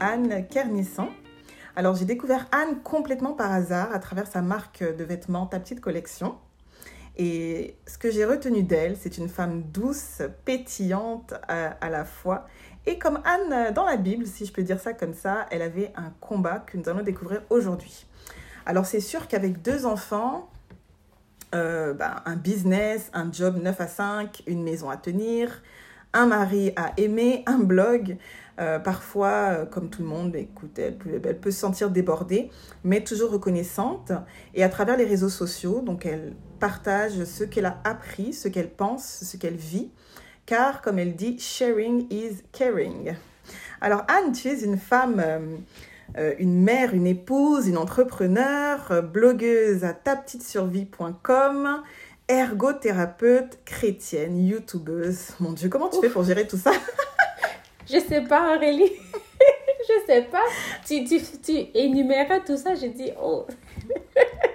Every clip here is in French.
Anne Kernisson. Alors j'ai découvert Anne complètement par hasard à travers sa marque de vêtements Ta Petite Collection. Et ce que j'ai retenu d'elle, c'est une femme douce, pétillante à, la fois. Et comme Anne dans la Bible, si je peux dire ça comme ça, elle avait un combat que nous allons découvrir aujourd'hui. Alors c'est sûr qu'avec deux enfants, euh, bah, un business, un job 9 à 5, une maison à tenir, un mari à aimer, un blog, euh, parfois, euh, comme tout le monde, écoute, elle peut, elle peut se sentir débordée, mais toujours reconnaissante. Et à travers les réseaux sociaux, donc elle partage ce qu'elle a appris, ce qu'elle pense, ce qu'elle vit, car comme elle dit, sharing is caring. Alors Anne, tu es une femme, euh, euh, une mère, une épouse, une entrepreneur, euh, blogueuse à tapetitesurvie.com, ergothérapeute, chrétienne, youtubeuse. Mon Dieu, comment tu fais pour gérer tout ça? Je sais pas, Aurélie. je sais pas. Tu, tu, tu énumérais tout ça, j'ai dit, oh.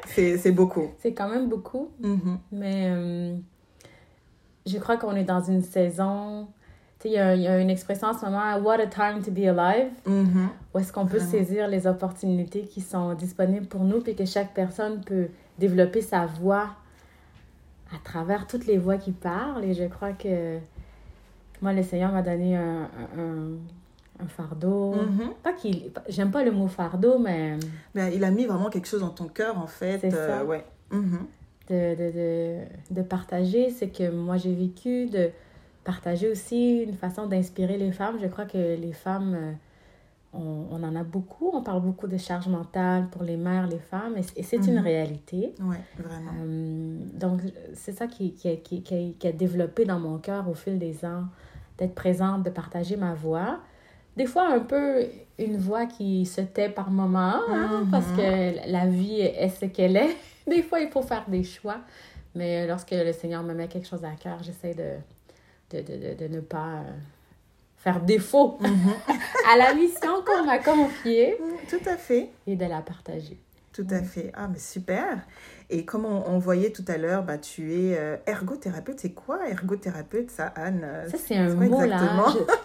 c'est beaucoup. C'est quand même beaucoup. Mm-hmm. Mais euh, je crois qu'on est dans une saison. Tu sais, il y, a une expression en ce moment, What a time to be alive. Mm-hmm. Où est-ce qu'on peut saisir les opportunités qui sont disponibles pour nous, puis que chaque personne peut développer sa voix à travers toutes les voix qui parlent. Et je crois que moi, le Seigneur m'a donné un, un fardeau. Mm-hmm. Pas qu'il. J'aime pas le mot fardeau, mais. Mais il a mis vraiment quelque chose dans ton cœur, en fait. C'est euh, ça. ouais. Mm-hmm. de, de, de, de, partager ce que moi j'ai vécu, de partager aussi une façon d'inspirer les femmes. Je crois que les femmes, euh, on, on, en a beaucoup. On parle beaucoup de charge mentale pour les mères, les femmes, et, c'est une mm-hmm. réalité. Oui, vraiment. Euh, donc, c'est ça qui, qui, qui, qui, a développé dans mon cœur au fil des ans, d'être présente, de partager ma voix des fois un peu une voix qui se tait par moments, hein, parce mhm. que la vie est ce qu'elle est. Des fois, il faut faire des choix. Mais lorsque le Seigneur me met quelque chose à cœur, j'essaie de, de, de, de, ne pas euh, faire défaut mhm. à la mission qu'on m'a confiée. Tout à fait. Et de la partager. Tout à fait. Ah, mais super. Et comme on, voyait tout à l'heure, bah, tu es euh, ergothérapeute. C'est quoi ergothérapeute, ça, Anne? Ça, c'est un mot, là.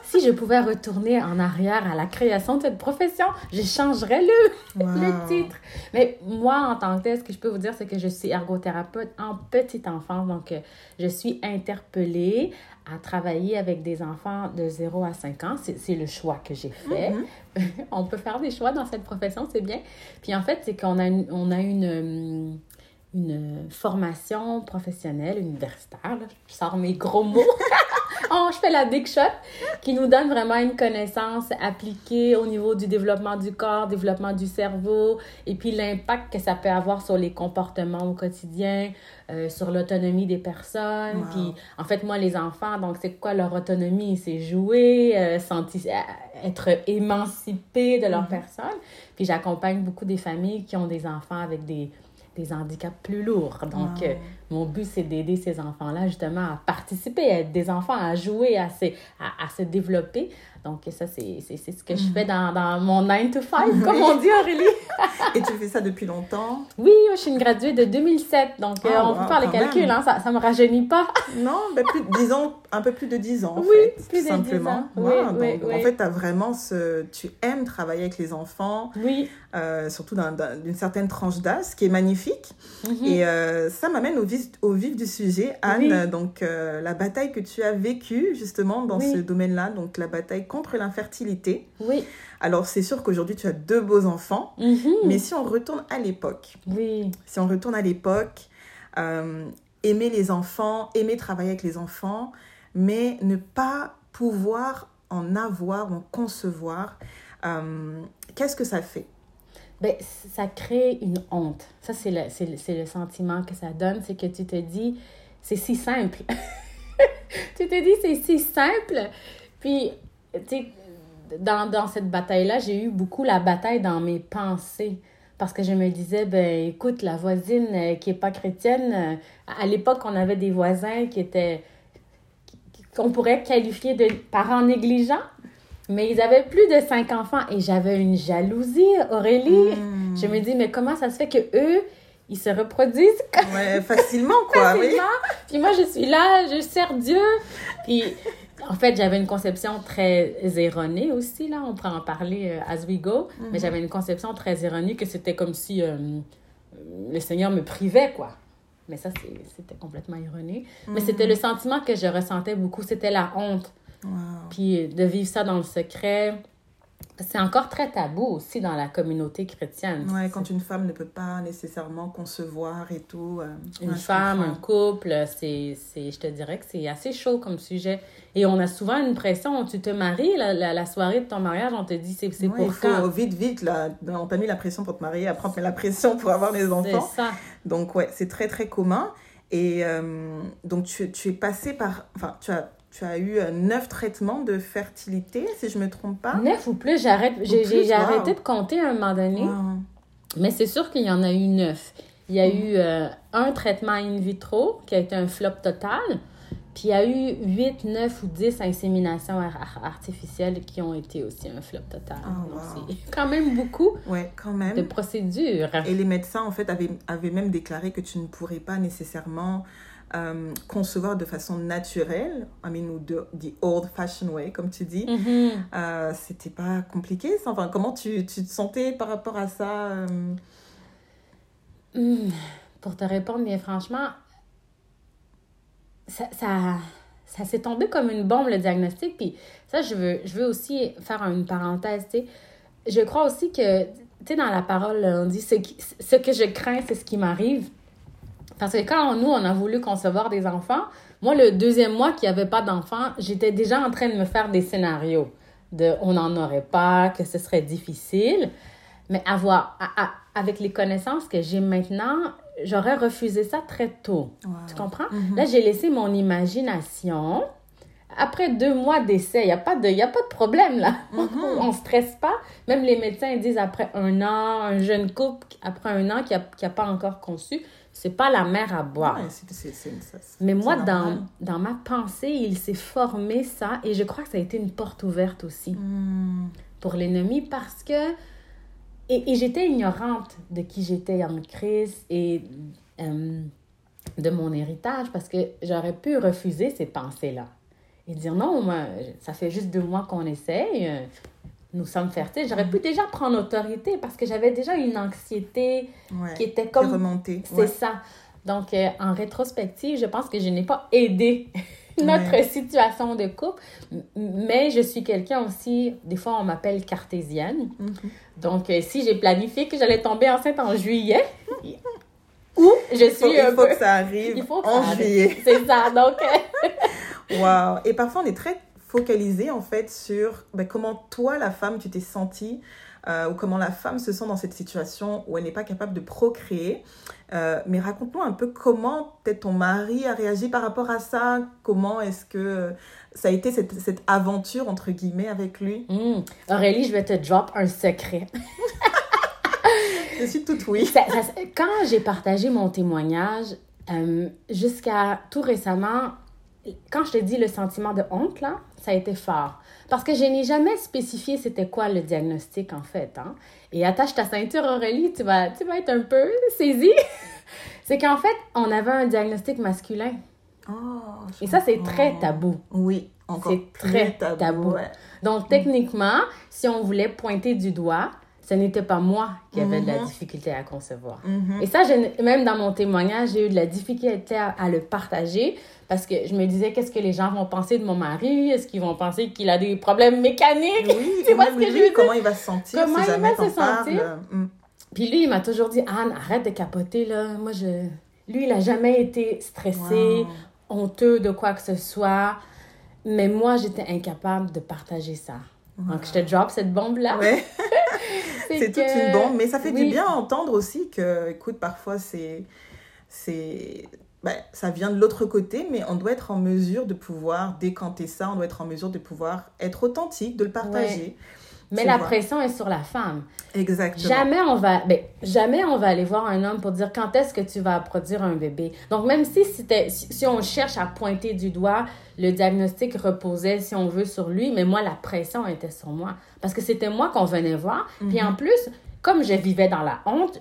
si je pouvais retourner en arrière à la création de cette profession, je changerais le, le titre. Mais moi, en tant que tel, ce que je peux vous dire, c'est que je suis ergothérapeute en petite enfance. Donc, euh, je suis interpellée à travailler avec des enfants de 0 à 5 ans. C'est le choix que j'ai fait. Mm-hmm. on peut faire des choix dans cette profession, c'est bien. Puis en fait, c'est qu'on a on a une, hum, une formation professionnelle universitaire. Je sors mes gros mots. oh, je fais la big shot qui nous donne vraiment une connaissance appliquée au niveau du développement du corps, développement du cerveau et puis l'impact que ça peut avoir sur les comportements au quotidien, euh, sur l'autonomie des personnes. Puis en fait, moi, les enfants, donc c'est quoi leur autonomie? C'est jouer, euh, sentir, euh, être émancipé de leur mm-hmm. personne. Puis j'accompagne beaucoup des familles qui ont des enfants avec des des handicaps plus lourds. Donc, euh, mon but, c'est d'aider ces enfants-là justement à participer, à être des enfants, à jouer, à se, à, à se développer. Donc, ça, c'est ce que je fais dans, dans mon 9 to 5, comme on dit, Aurélie. Et tu fais ça depuis longtemps? Oui, je suis une graduée de 2007. Donc, euh, ah, on peut faire les calculs, hein, ça ne me rajeunit pas. non, mais plus, disons un peu plus de 10 ans, en oui, fait. plus de simplement. 10 ans. Oui, donc, En fait, as vraiment ce... tu aimes travailler avec les enfants. Oui. Euh, surtout d'une certaine tranche d'âge, ce qui est magnifique. Mhm. Et euh, ça m'amène au, vif, au vif du sujet, Anne. Donc, la bataille que tu as vécue, justement, dans ce domaine-là, donc la bataille contre l'infertilité. Oui. Alors, c'est sûr qu'aujourd'hui, tu as deux beaux enfants, mhm. mais si on retourne à l'époque, oui. si on retourne à l'époque, euh, aimer les enfants, aimer travailler avec les enfants, mais ne pas pouvoir en avoir, en concevoir, euh, qu'est-ce que ça fait? Ben, ça crée une honte. Ça, c'est le, le, le sentiment que ça donne, c'est que tu te dis, c'est si simple. tu te dis, c'est si simple. Puis, dans, dans cette bataille-là, j'ai eu beaucoup la bataille dans mes pensées. Parce que je me disais, ben écoute, la voisine euh, qui n'est pas chrétienne, euh, à l'époque, on avait des voisins qui étaient, qu'on pourrait qualifier de parents négligents, mais ils avaient plus de cinq enfants et j'avais une jalousie, Aurélie. Hmm. Je me dis, mais comment ça se fait que eux, ils se reproduisent ouais, facilement, quoi. facilement? Puis moi, je suis là, je sers Dieu. Puis en fait, j'avais une conception très erronée aussi, là. On pourrait en parler euh, as we go. Mais mhm. j'avais une conception très erronée que c'était comme si euh, le Seigneur me privait, quoi. Mais ça, c'était complètement erroné. Mais c'était mhm. le sentiment que je ressentais beaucoup. C'était la honte. Puis de vivre ça dans le secret c'est encore très tabou aussi dans la communauté chrétienne. Ouais, quand une femme ne peut pas nécessairement concevoir et tout. Euh, une femme, un couple, c'est, c'est, je te dirais que c'est assez chaud comme sujet. Et on a souvent une pression, tu te maries, la, la, soirée de ton mariage, on te dit c'est, c'est pour il faut vite, vite, là, on t'a mis la pression pour te marier, après on met la pression pour avoir les enfants. C'est ça. Donc ouais, c'est très très commun. Et euh, donc tu, tu es passé par, enfin tu as tu as eu euh, neuf traitements de fertilité, si je ne me trompe pas. Neuf ou plus, j'arrête, j'ai, arrêté de compter à un moment donné. Mais c'est sûr qu'il y en a eu neuf. Il y a mm. eu euh, un traitement in vitro qui a été un flop total. Puis il y a eu 8, 9 ou 10 inséminations artificielles qui ont été aussi un flop total. Ah, c'est quand même beaucoup ouais, quand même. de procédures. Et les médecins, en fait, avaient, avaient même déclaré que tu ne pourrais pas nécessairement euh, concevoir de façon naturelle, I mean, ou de the old-fashioned way, comme tu dis. Mm-hmm. Euh, c'était pas compliqué. Enfin, comment tu, tu, te sentais par rapport à ça euh? hmm, Pour te répondre bien franchement, ça, ça, ça s'est tombé comme une bombe, le diagnostic. Puis ça, je veux, je veux aussi faire une parenthèse, tu sais. Je crois aussi que, tu sais, dans la parole, on dit ce, ce que je crains, c'est ce qui m'arrive. Parce que quand nous, on a voulu concevoir des enfants, moi, le deuxième mois qu'il n'y avait pas d'enfants, j'étais déjà en train de me faire des scénarios de on n'en aurait pas, que ce serait difficile. Mais avoir, avec les connaissances que j'ai maintenant, j'aurais refusé ça très tôt. Tu comprends? Mm-hmm. Là, j'ai laissé mon imagination. Après deux mois d'essai, il n'y a, pas de, a pas de problème là. Mm-hmm. on ne stresse pas. Même les médecins disent après un an, un jeune couple, après un an qui n'a a pas encore conçu, c'est pas la mer à boire. Mais moi, dans, dans ma pensée, il s'est formé ça et je crois que ça a été une porte ouverte aussi hmm. pour l'ennemi parce que. Et, et j'étais ignorante de qui j'étais en crise et euh, de mon héritage parce que j'aurais pu refuser ces pensées-là et dire non, moi, ça fait juste deux mois qu'on essaye. Nous sommes fertiles, j'aurais pu déjà prendre autorité parce que j'avais déjà une anxiété qui était comme... remontée. C'est ça. Donc, euh, en rétrospective, je pense que je n'ai pas aidé notre situation de couple, mais je suis quelqu'un aussi, des fois on m'appelle cartésienne. Mm-hmm. Donc, euh, si j'ai planifié que j'allais tomber enceinte en juillet, ou je suis... Il faut, que ça arrive en juillet. C'est ça, donc... wow! Et parfois, on est très focaliser en fait sur ben, comment toi, la femme, tu t'es sentie euh, ou comment la femme se sent dans cette situation où elle n'est pas capable de procréer. Euh, mais raconte-nous un peu comment peut-être ton mari a réagi par rapport à ça. Comment est-ce que ça a été cette, cette, aventure, entre guillemets, avec lui? Mmh. Aurélie, je vais te drop un secret. je suis toute oui. quand j'ai partagé mon témoignage, euh, jusqu'à tout récemment, quand je te dis le sentiment de honte, là, ça a été fort. Parce que je n'ai jamais spécifié c'était quoi le diagnostic, en fait. Hein? Et attache ta ceinture, Aurélie, tu vas, tu vas être un peu saisie. c'est qu'en fait, on avait un diagnostic masculin. Oh, Et ça, c'est très tabou. Oui, C'est très tabou. Donc, techniquement, si on voulait pointer du doigt, ce n'était pas moi qui avait de la mhm. difficulté à concevoir. Mhm. Et ça, même dans mon témoignage, j'ai eu de la difficulté à, le partager parce que je me disais, qu'est-ce que les gens vont penser de mon mari? Est-ce qu'ils vont penser qu'il a des problèmes mécaniques? Oui, tu vois ce que je veux dire? Comment il va se sentir comment si il va se sentir? Mm. Puis lui, il m'a toujours dit, Anne, arrête de capoter, là. Moi, je... Lui, il n'a jamais été stressé, honteux de quoi que ce soit. Mais moi, j'étais incapable de partager ça. Donc, je te drop cette bombe-là. Ouais. c'est toute une bombe. Mais ça fait du bien entendre aussi que, écoute, parfois, c'est. c'est ben, ça vient de l'autre côté, mais on doit être en mesure de pouvoir décanter ça, on doit être en mesure de pouvoir être authentique, de le partager. Mais la pression est sur la femme. Exactement. Jamais on va, ben, jamais on va aller voir un homme pour dire quand est-ce que tu vas produire un bébé. Donc même si c'était, si on cherche à pointer du doigt, le diagnostic reposait, si on veut, sur lui, mais moi la pression était sur moi parce que c'était moi qu'on venait voir. Puis en mhm. plus, comme je vivais dans la honte,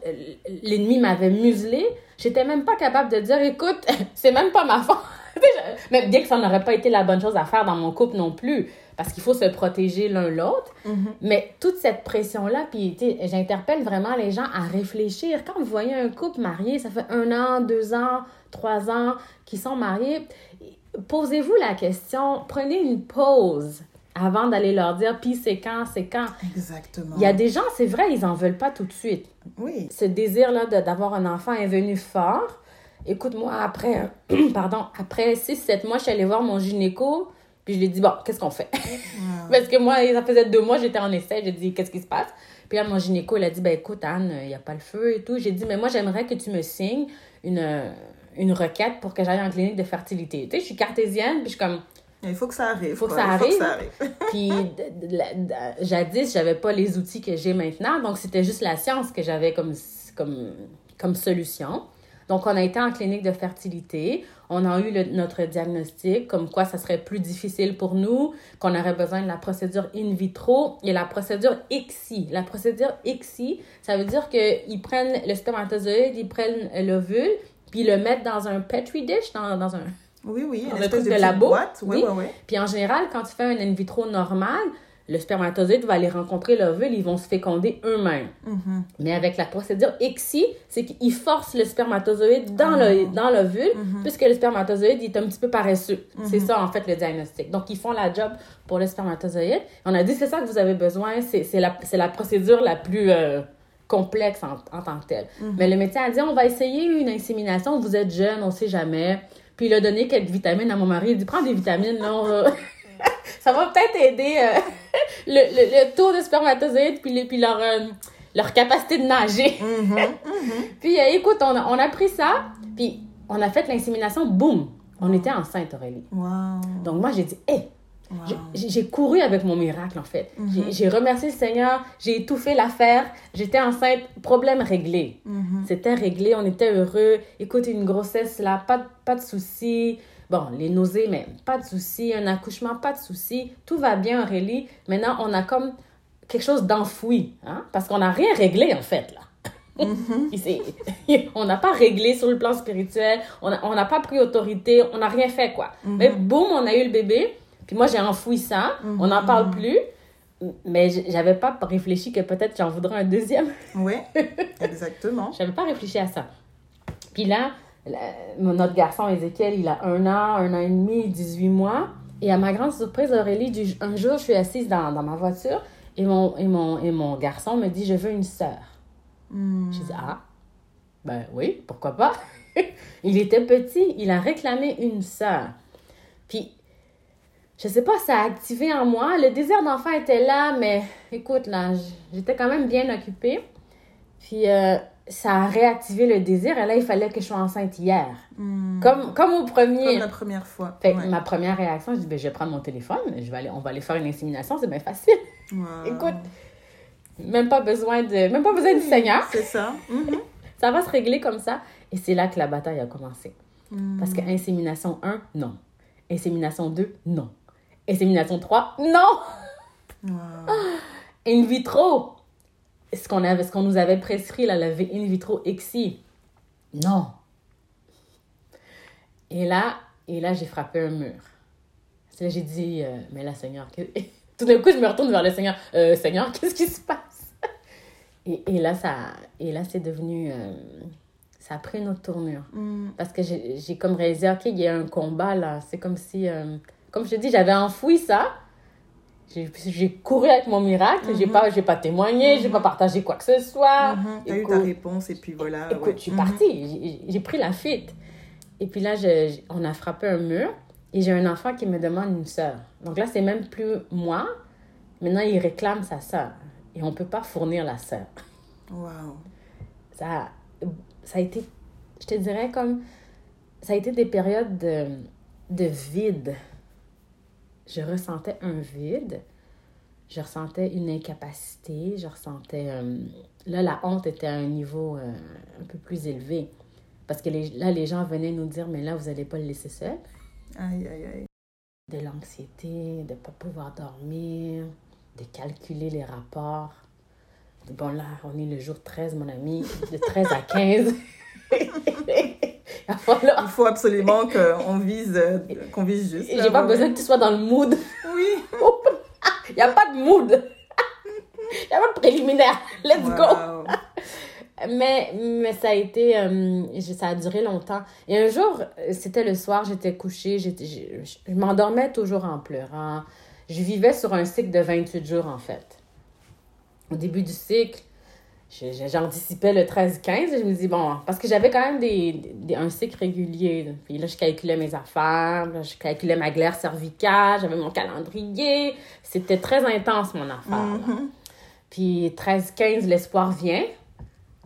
l'ennemi m'avait muselé. J'étais même pas capable de dire, écoute, c'est même pas ma faute. Mais bien que ça n'aurait pas été la bonne chose à faire dans mon couple non plus, parce qu'il faut se protéger l'un l'autre. Mhm. Mais toute cette pression-là, puis j'interpelle vraiment les gens à réfléchir. Quand vous voyez un couple marié, ça fait un an, deux ans, trois ans, qui sont mariés, posez-vous la question, prenez une pause avant d'aller leur dire, puis c'est quand, c'est quand. Exactement. Il y a des gens, c'est vrai, ils en veulent pas tout de suite. Oui. Ce désir-là d'avoir un enfant est venu fort. Écoute-moi, après, pardon, après 6-7 mois, je suis allée voir mon gynéco, puis je lui ai dit, bon, qu'est-ce qu'on fait? Wow. Parce que moi, ça faisait deux mois, j'étais en essai, j'ai dit, qu'est-ce qui se passe? Puis là, mon gynéco, il a dit, ben écoute, Anne, il n'y a pas le feu et tout. J'ai dit, mais moi, j'aimerais que tu me signes une, une requête pour que j'aille en clinique de fertilité. Tu sais, je suis cartésienne, puis je suis comme, Il faut que ça arrive. faut que quoi. ça Il faut que ça arrive. puis jadis, j'avais pas les outils que j'ai maintenant, donc c'était juste la science que j'avais comme, comme, comme solution. Donc, on a été en clinique de fertilité. On a eu le- notre diagnostic, comme quoi ça serait plus difficile pour nous, qu'on aurait besoin de la procédure in vitro et la procédure ICSI. La procédure ICSI, ça veut dire qu'ils prennent le spermatozoïde, ils prennent l'ovule, puis ils le mettent dans un petri dish, dans, dans un, Oui, oui. Dans espèce truc de labo. boîte. Oui, Oui. oui, oui. puis en général, quand tu fais un in vitro normal, le spermatozoïde va aller rencontrer l'ovule, ils vont se féconder eux-mêmes. Mhm. Mais avec la procédure ICSI, c'est qu'ils forcent le spermatozoïde dans le dans l'ovule, Mhm. puisque le spermatozoïde il est un petit peu paresseux. C'est ça, en fait, le diagnostic. Donc, ils font la job pour le spermatozoïde. On a dit, c'est ça que vous avez besoin, c'est la, la procédure la plus euh, complexe en, en tant que telle. Mais le médecin a dit, on va essayer une insémination, vous êtes jeune, on sait jamais. Puis il a donné quelques vitamines à mon mari. Il dit, prends des vitamines, là. on ça va peut-être aider euh, le, le, le taux de spermatozoïdes puis, les- puis leur, euh, leur capacité de nager. Mhm. Puis euh, écoute, on a, on a pris ça, puis on a fait l'insémination, boum! On était enceinte, Aurélie. Wow. Donc moi, j'ai dit, hé! Wow. J'ai couru avec mon miracle, en fait. J'ai- J'ai remercié le Seigneur, j'ai étouffé l'affaire, j'étais enceinte, problème réglé. C'était réglé, on était heureux. Écoute, une grossesse là, pas, pas de soucis. Bon, les nausées, mais pas de soucis. Un accouchement, pas de soucis. Tout va bien, Aurélie. Maintenant, on a comme quelque chose d'enfoui, hein? Parce qu'on n'a rien réglé, en fait, là. C'est- on n'a pas réglé sur le plan spirituel, on n'a pas pris autorité, on n'a rien fait, quoi. Mais boum, on a eu le bébé. Puis moi, j'ai enfoui ça. On n'en parle plus. Mais j'avais pas réfléchi que peut-être j'en voudrais un deuxième. Oui, exactement. J'avais pas réfléchi à ça. Puis là, notre garçon Ézéchiel, il a un an, un an et demi, 18 mois. Et à ma grande surprise, Aurélie, du- un jour, je suis assise dans, dans ma voiture et mon, et, mon, et mon garçon me dit Je veux une sœur. Hmm. Je dis Ah, ben oui, pourquoi pas Il était petit, il a réclamé une sœur. Puis, je sais pas, ça a activé en moi. Le désir d'enfant était là, mais écoute, là, j'étais quand même bien occupée. Puis, euh, ça a réactivé le désir. Et là, il fallait que je sois enceinte hier. Hmm. Comme, comme au premier. Comme la première fois. Fait Ouais. ma première réaction, je dis, ben, je vais prendre mon téléphone, je vais aller, on va aller faire une insémination, c'est bien facile. Wow. Écoute, même pas besoin de, même pas besoin du Seigneur. C'est ça. Mhm. Ça va se régler comme ça. Et c'est là que la bataille a commencé. Hmm. Parce que insémination 1, non. Insémination 2, non. Insémination 3, non. Wow. In vitro, ce qu'on avait, ce qu'on nous avait prescrit, là, la in vitro exi, non. Et là, et là, j'ai frappé un mur. C'est là, j'ai dit, euh, mais là, Seigneur, tout d'un coup, je me retourne vers le Seigneur. Euh, Seigneur, qu'est-ce qui se passe? Et, et là, ça, et là, c'est devenu, euh, ça a pris une autre tournure. Hmm. Parce que j'ai j'ai comme réalisé, OK, il y a un combat là. C'est comme si, comme je te dis, j'avais enfoui ça. J'ai- couru avec mon miracle. J'ai pas, j'ai pas témoigné, j'ai pas partagé quoi que ce soit. Mhm. T'as eu Écoute, ta réponse et puis voilà. écoute, ouais. je suis partie. J'ai- J'ai pris la fuite. Et puis là, je- je- on a frappé un mur. Et j'ai un enfant qui me demande une sœur. Donc là, c'est même plus moi. Maintenant, il réclame sa sœur. Et on peut pas fournir la sœur Wow. ça, ça a été, je te dirais comme, ça a été des périodes de, de vide. Je ressentais un vide, je ressentais une incapacité, je ressentais, euh, là, la honte était à un niveau euh, un peu plus élevé. Parce que les, là, les gens venaient nous dire, mais là, vous n'allez pas le laisser seul. Aïe, aïe, aïe. De l'anxiété, de ne pas pouvoir dormir, de calculer les rapports. Bon, là, on est le jour 13, mon ami, de 13 à 15. Il faut absolument qu'on vise, qu'on vise juste. Et j'ai pas besoin que tu sois dans le mood. Oui. Il n'y a pas de mood. Il n'y a pas de préliminaire. Let's go. Mais, mais ça a été, euh, ça a duré longtemps. Et un jour, c'était le soir, j'étais couchée, j'étais, je, m'endormais toujours en pleurant. Je vivais sur un cycle de 28 jours, en fait. Au début du cycle, j'anticipais le 13-15 et je me dis, bon, parce que j'avais quand même des, un cycle régulier. Puis là, je calculais mes affaires, je calculais ma glaire cervicale, j'avais mon calendrier. C'était très intense, mon affaire. Mm-hmm. Puis 13-15, l'espoir vient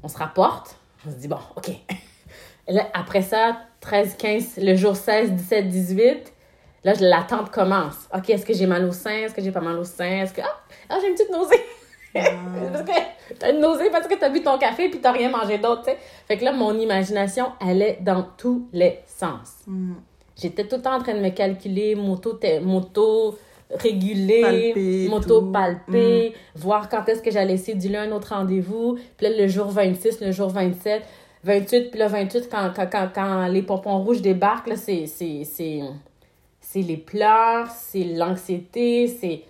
on se rapporte. On se dit, bon, OK. après ça, 13, 15, le jour 16, 17, 18, là, l'attente commence. OK, est-ce que j'ai mal au sein? Est-ce que j'ai pas mal au sein? Est-ce que, ah, ah j'ai une petite nausée. parce que t'as une nausée parce que t'as bu ton café puis t'as rien mangé d'autre, tu sais. Fait que là, mon imagination, est dans tous les sens. Mm. J'étais tout le temps en train de me calculer, moto, moto, réguler, m'auto-palper, mm. voir quand est-ce que j'allais céduler un autre rendez-vous. Puis là, le jour 26, le jour 27, 28, puis le 28, quand, quand, quand, les pompons rouges débarquent, là, c'est, c'est, c'est, c'est les pleurs, c'est l'anxiété, c'est,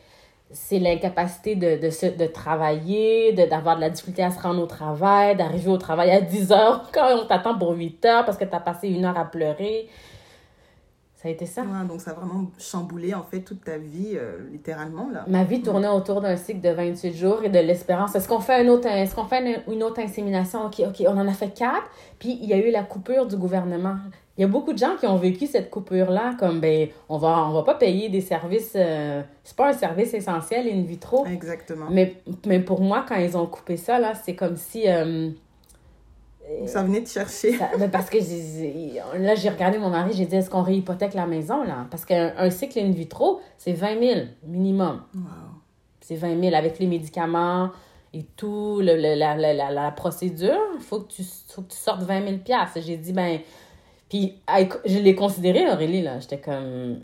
c'est l'incapacité de, de, de travailler, de, d'avoir de la difficulté à se rendre au travail, d'arriver au travail à 10 heures quand on t'attend pour 8 heures parce que tu as passé une heure à pleurer. Ça a été ça. donc ça a vraiment chamboulé en fait toute ta vie, euh, littéralement. Là. Ma vie tournait autour d'un cycle de 28 jours et de l'espérance. Est-ce qu'on fait, un autre, est-ce qu'on fait une, autre insémination? OK, OK, on en a fait quatre. Puis il y a eu la coupure du gouvernement. Il y a beaucoup de gens qui ont vécu cette coupure-là comme, ben, on va, on va pas payer des services... Euh, c'est pas un service essentiel in vitro. Exactement. Mais, mais pour moi, quand ils ont coupé ça, là, c'est comme si... Euh, ça venait de chercher. Ben, parce que là, j'ai regardé mon mari, j'ai dit est-ce qu'on réhypothèque la maison là? Parce qu'un un cycle in vitro, c'est 20 000 minimum. Wow. C'est 20 000 avec les médicaments et tout, le, la, la, la, procédure. Il faut, que tu, faut que tu sortes 20 000 J'ai dit ben. Puis je l'ai considéré, Aurélie, là. J'étais comme.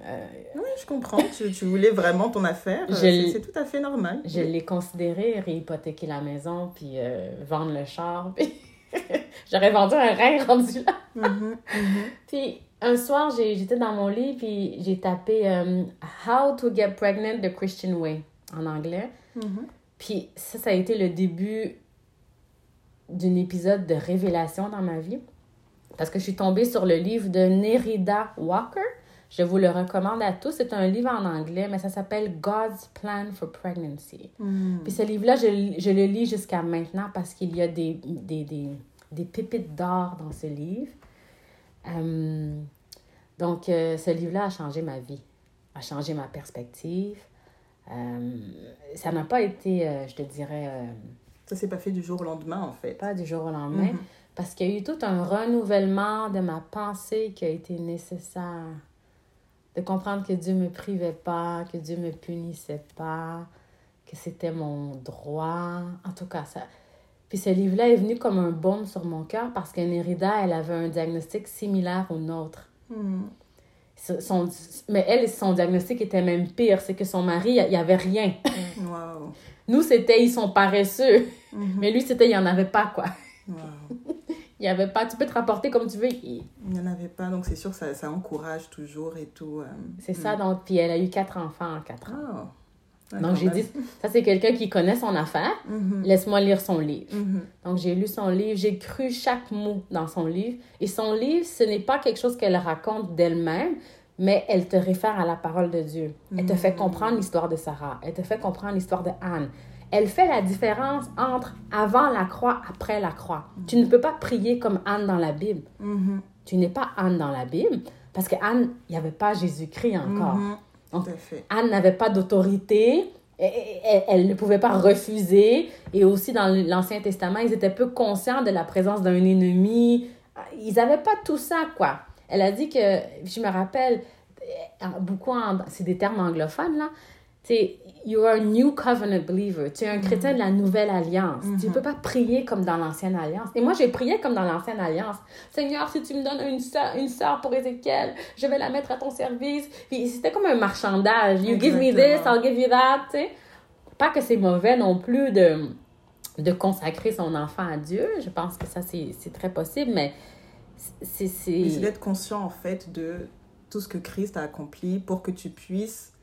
Euh, oui, je comprends. tu, tu, voulais vraiment ton affaire. C'est tout à fait normal. Je l'ai considéré, réhypothéquer la maison, puis euh, vendre le char. Puis... J'aurais vendu un rein rendu là. Mm-hmm, mm-hmm. Puis un soir, j'étais dans mon lit, puis j'ai tapé euh, How to get pregnant the Christian way en anglais. Mm-hmm. Puis ça, ça a été le début d'un épisode de révélation dans ma vie. Parce que je suis tombée sur le livre de Nerida Walker. Je vous le recommande à tous. C'est un livre en anglais, mais ça s'appelle God's Plan for Pregnancy. Mm. Puis ce livre-là, je, je, le lis jusqu'à maintenant parce qu'il y a des, des, des, des pépites d'or dans ce livre. Euh, donc, euh, ce livre-là a changé ma vie, a changé ma perspective. Euh, ça n'a pas été, je te dirais... ça s'est pas fait du jour au lendemain, en fait. Pas du jour au lendemain, mm-hmm. Parce qu'il y a eu tout un renouvellement de ma pensée qui a été nécessaire de comprendre que Dieu me privait pas, que Dieu me punissait pas, que c'était mon droit. En tout cas, ça. Puis ce livre-là est venu comme un baume sur mon cœur parce qu'Anerida, elle avait un diagnostic similaire au nôtre. Hmm. Son, mais elle, son diagnostic était même pire. C'est que son mari, il n'y avait rien. Wow. Nous, c'était ils sont paresseux. Mm-hmm. Mais lui, c'était il n'y en avait pas, quoi. Wow. Il y avait pas, tu peux te rapporter comme tu veux. Il n'y en avait pas, donc c'est sûr, ça, ça encourage toujours et tout. Euh, c'est ça, hmm. donc, puis elle a eu quatre enfants en quatre ans. Ah, donc j'ai dit, ça c'est quelqu'un qui connaît son affaire, mm-hmm. laisse-moi lire son livre. Mm-hmm. Donc j'ai lu son livre, j'ai cru chaque mot dans son livre. Et son livre, ce n'est pas quelque chose qu'elle raconte d'elle-même, mais elle te réfère à la parole de Dieu. Elle te fait mm. comprendre l'histoire de Sarah, elle te fait comprendre l'histoire de Anne, elle fait la différence entre avant la croix, après la croix. Tu ne peux pas prier comme Anne dans la Bible. Mm-hmm. Tu n'es pas Anne dans la Bible parce que Anne, il n'y avait pas Jésus-Christ encore. Mm-hmm. Anne n'avait pas d'autorité. Elle, ne pouvait pas refuser. Et aussi dans l'Ancien Testament, ils étaient peu conscients de la présence d'un ennemi. Ils n'avaient pas tout ça, quoi. Elle a dit que, je me rappelle, beaucoup, c'est des termes anglophones, là, c'est you are a new covenant believer. Tu es un chrétien de la nouvelle alliance. Tu ne peux pas prier comme dans l'ancienne alliance. Et moi, j'ai prié comme dans l'ancienne alliance. Seigneur, si tu me donnes une soeur, une soeur pour Ézéchiel, je vais la mettre à ton service. Puis c'était comme un marchandage. You give me this, I'll give you that. Pas que c'est mauvais non plus de, de consacrer son enfant à Dieu. Je pense que ça, c'est très possible. Mais c'est... C'est d'être conscient, en fait, de tout ce que Christ a accompli pour que tu puisses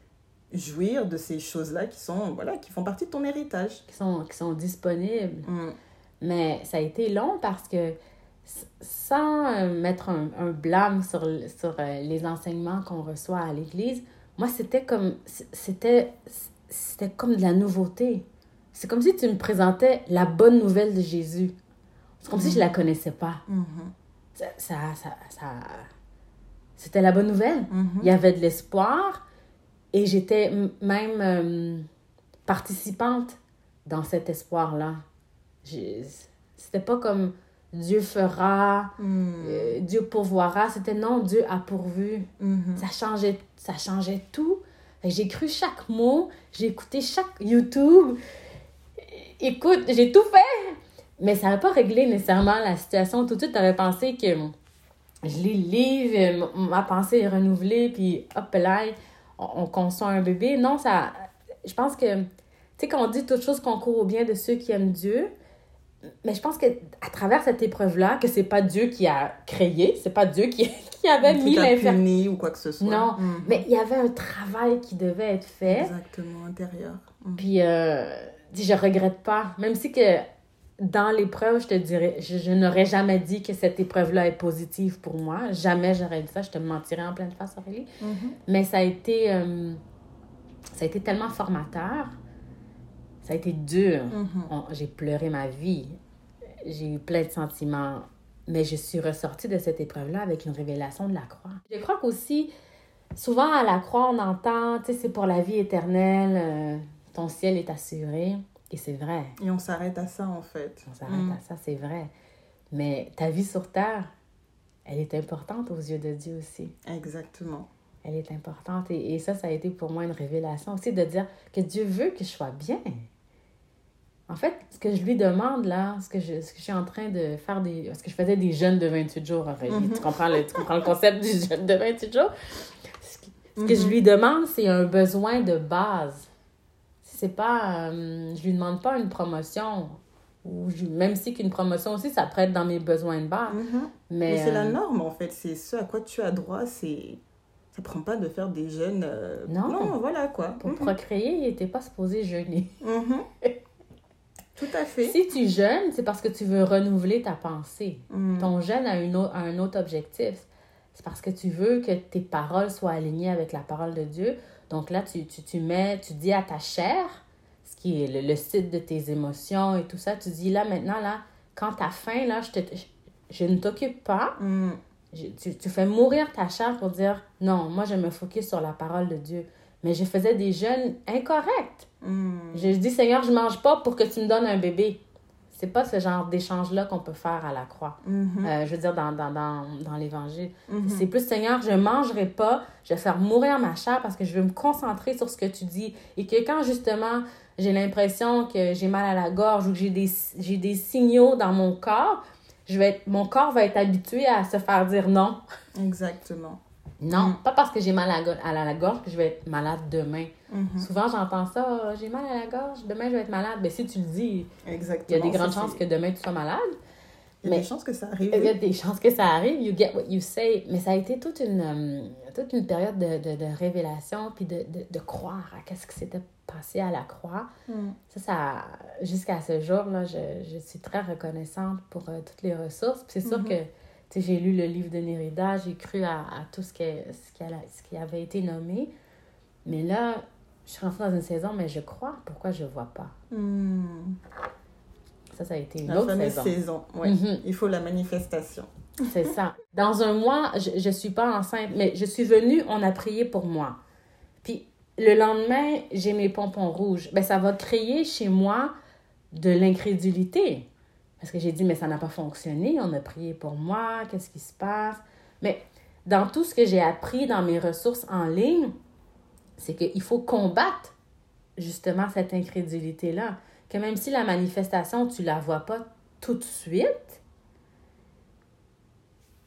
jouir de ces choses-là qui sont voilà qui font partie de ton héritage qui sont qui sont disponibles mm. mais ça a été long parce que sans euh, mettre un, un blâme sur, sur euh, les enseignements qu'on reçoit à l'église moi c'était comme c'était c'était comme de la nouveauté c'est comme si tu me présentais la bonne nouvelle de Jésus c'est comme si je la mm. connaissais pas mm-hmm. ça, ça, ça, c'était la bonne nouvelle mm-hmm. il y avait de l'espoir et j'étais même euh, participante dans cet espoir-là. C'était pas comme Dieu fera, hmm. euh, Dieu pourvoira. C'était non, Dieu a pourvu. Mm-hmm. Ça, changeait, ça changeait tout. J'ai cru chaque mot, j'ai écouté chaque YouTube. Écoute, j'ai tout fait. Mais ça n'a pas réglé nécessairement la situation. Tout de suite, tu avais pensé que je lis le livre, ma pensée est renouvelée, puis hop là, on, conçoit un bébé. Non, ça. Je pense que, tu sais, quand on dit toute chose concourt au bien de ceux qui aiment Dieu, mais je pense que à travers cette épreuve-là, que c'est pas Dieu qui a créé, c'est pas Dieu qui, qui avait mis l'infirmité ou quoi que ce soit. Non, mm-hmm. mais il y avait un travail qui devait être fait. Exactement, intérieur. Mm. Puis, euh, je regrette pas, même si que dans l'épreuve, je te dirais, je, n'aurais jamais dit que cette épreuve-là est positive pour moi. Jamais j'aurais dit ça. Je te mentirais en pleine face, Aurélie. Mm-hmm. Mais ça a été, euh, ça a été tellement formateur. Ça a été dur. Mm-hmm. J'ai pleuré ma vie. J'ai eu plein de sentiments. Mais je suis ressortie de cette épreuve-là avec une révélation de la croix. Je crois qu'aussi, souvent à la croix, on entend, tu sais, c'est pour la vie éternelle, euh, ton ciel est assuré. Et c'est vrai. Et on s'arrête à ça, en fait. On s'arrête mm. à ça, c'est vrai. Mais ta vie sur Terre, elle est importante aux yeux de Dieu aussi. Exactement. Elle est importante. Et, et ça, ça a été pour moi une révélation aussi de dire que Dieu veut que je sois bien. En fait, ce que je lui demande là, ce que je, ce que je suis en train de faire des. Parce que je faisais des jeûnes de 28 jours, mm-hmm. tu, comprends le, tu comprends le concept du jeûne de 28 jours? Ce, que je mm-hmm. lui demande, c'est un besoin de base c'est pas. Euh, je lui demande pas une promotion. Ou même si qu'une promotion aussi, ça prête dans mes besoins de base. Mm-hmm. Mais, c'est la euh, norme, en fait. C'est ce à quoi tu as droit. C'est. Ça prend pas de faire des jeunes. Euh, non. non. voilà quoi. Pour mm-hmm. procréer, il n'était pas supposé jeûner. Mm-hmm. Tout à fait. Si tu jeûnes, c'est parce que tu veux renouveler ta pensée. Mm. Ton jeûne a, une a un autre objectif. C'est parce que tu veux que tes paroles soient alignées avec la parole de Dieu donc là, tu, tu, tu, mets, tu dis à ta chair, ce qui est le, site de tes émotions et tout ça, tu dis là, maintenant, là, quand tu as faim, là, je, te, je, ne t'occupe pas. Mm. tu, tu, fais mourir ta chair pour dire non, moi, je me focus sur la parole de Dieu. Mais je faisais des jeûnes incorrects. Mm. Je dis, Seigneur, je mange pas pour que tu me donnes un bébé c'est pas ce genre d'échange-là qu'on peut faire à la croix. Mm-hmm. Euh, je veux dire, dans, dans, dans, dans l'Évangile. Mm-hmm. C'est plus, Seigneur, je mangerai pas, je vais faire mourir ma chair parce que je veux me concentrer sur ce que tu dis. Et que quand, justement, j'ai l'impression que j'ai mal à la gorge ou que j'ai des, j'ai des signaux dans mon corps, je vais être, mon corps va être habitué à se faire dire non. Exactement. Non, mm. pas parce que j'ai mal à la, gorge que je vais être malade demain. Mm-hmm. Souvent, j'entends ça, oh, j'ai mal à la gorge, demain je vais être malade. Mais ben, si tu le dis, il y a des grandes chances que demain tu sois malade. Il y a des chances que ça arrive. Il y a des chances que ça arrive. You get what you say. Mais ça a été toute une, euh, toute une période de, de, de révélation puis de, de, de, croire à qu'est-ce qui s'était passé à la croix. Mm. Ça, ça jusqu'à ce jour-là, je, je, suis très reconnaissante pour euh, toutes les ressources. c'est sûr mm-hmm. que j'ai lu le livre de Nérida, j'ai cru à, à, tout ce, que, ce, qui a, ce qui avait été nommé. Mais là, je suis rentrée dans une saison, mais je crois. Pourquoi je ne vois pas? Hmm. Ça, ça a été une la autre saison. saison. Oui. Mhm. Il faut la manifestation. C'est ça. Dans un mois, je ne suis pas enceinte, mais je suis venue, on a prié pour moi. Puis le lendemain, j'ai mes pompons rouges. Ben, ça va créer chez moi de l'incrédulité. Parce que j'ai dit, mais ça n'a pas fonctionné, on a prié pour moi, qu'est-ce qui se passe? Mais dans tout ce que j'ai appris dans mes ressources en ligne, c'est qu'il faut combattre justement cette incrédulité-là. Que même si la manifestation, tu ne la vois pas tout de suite,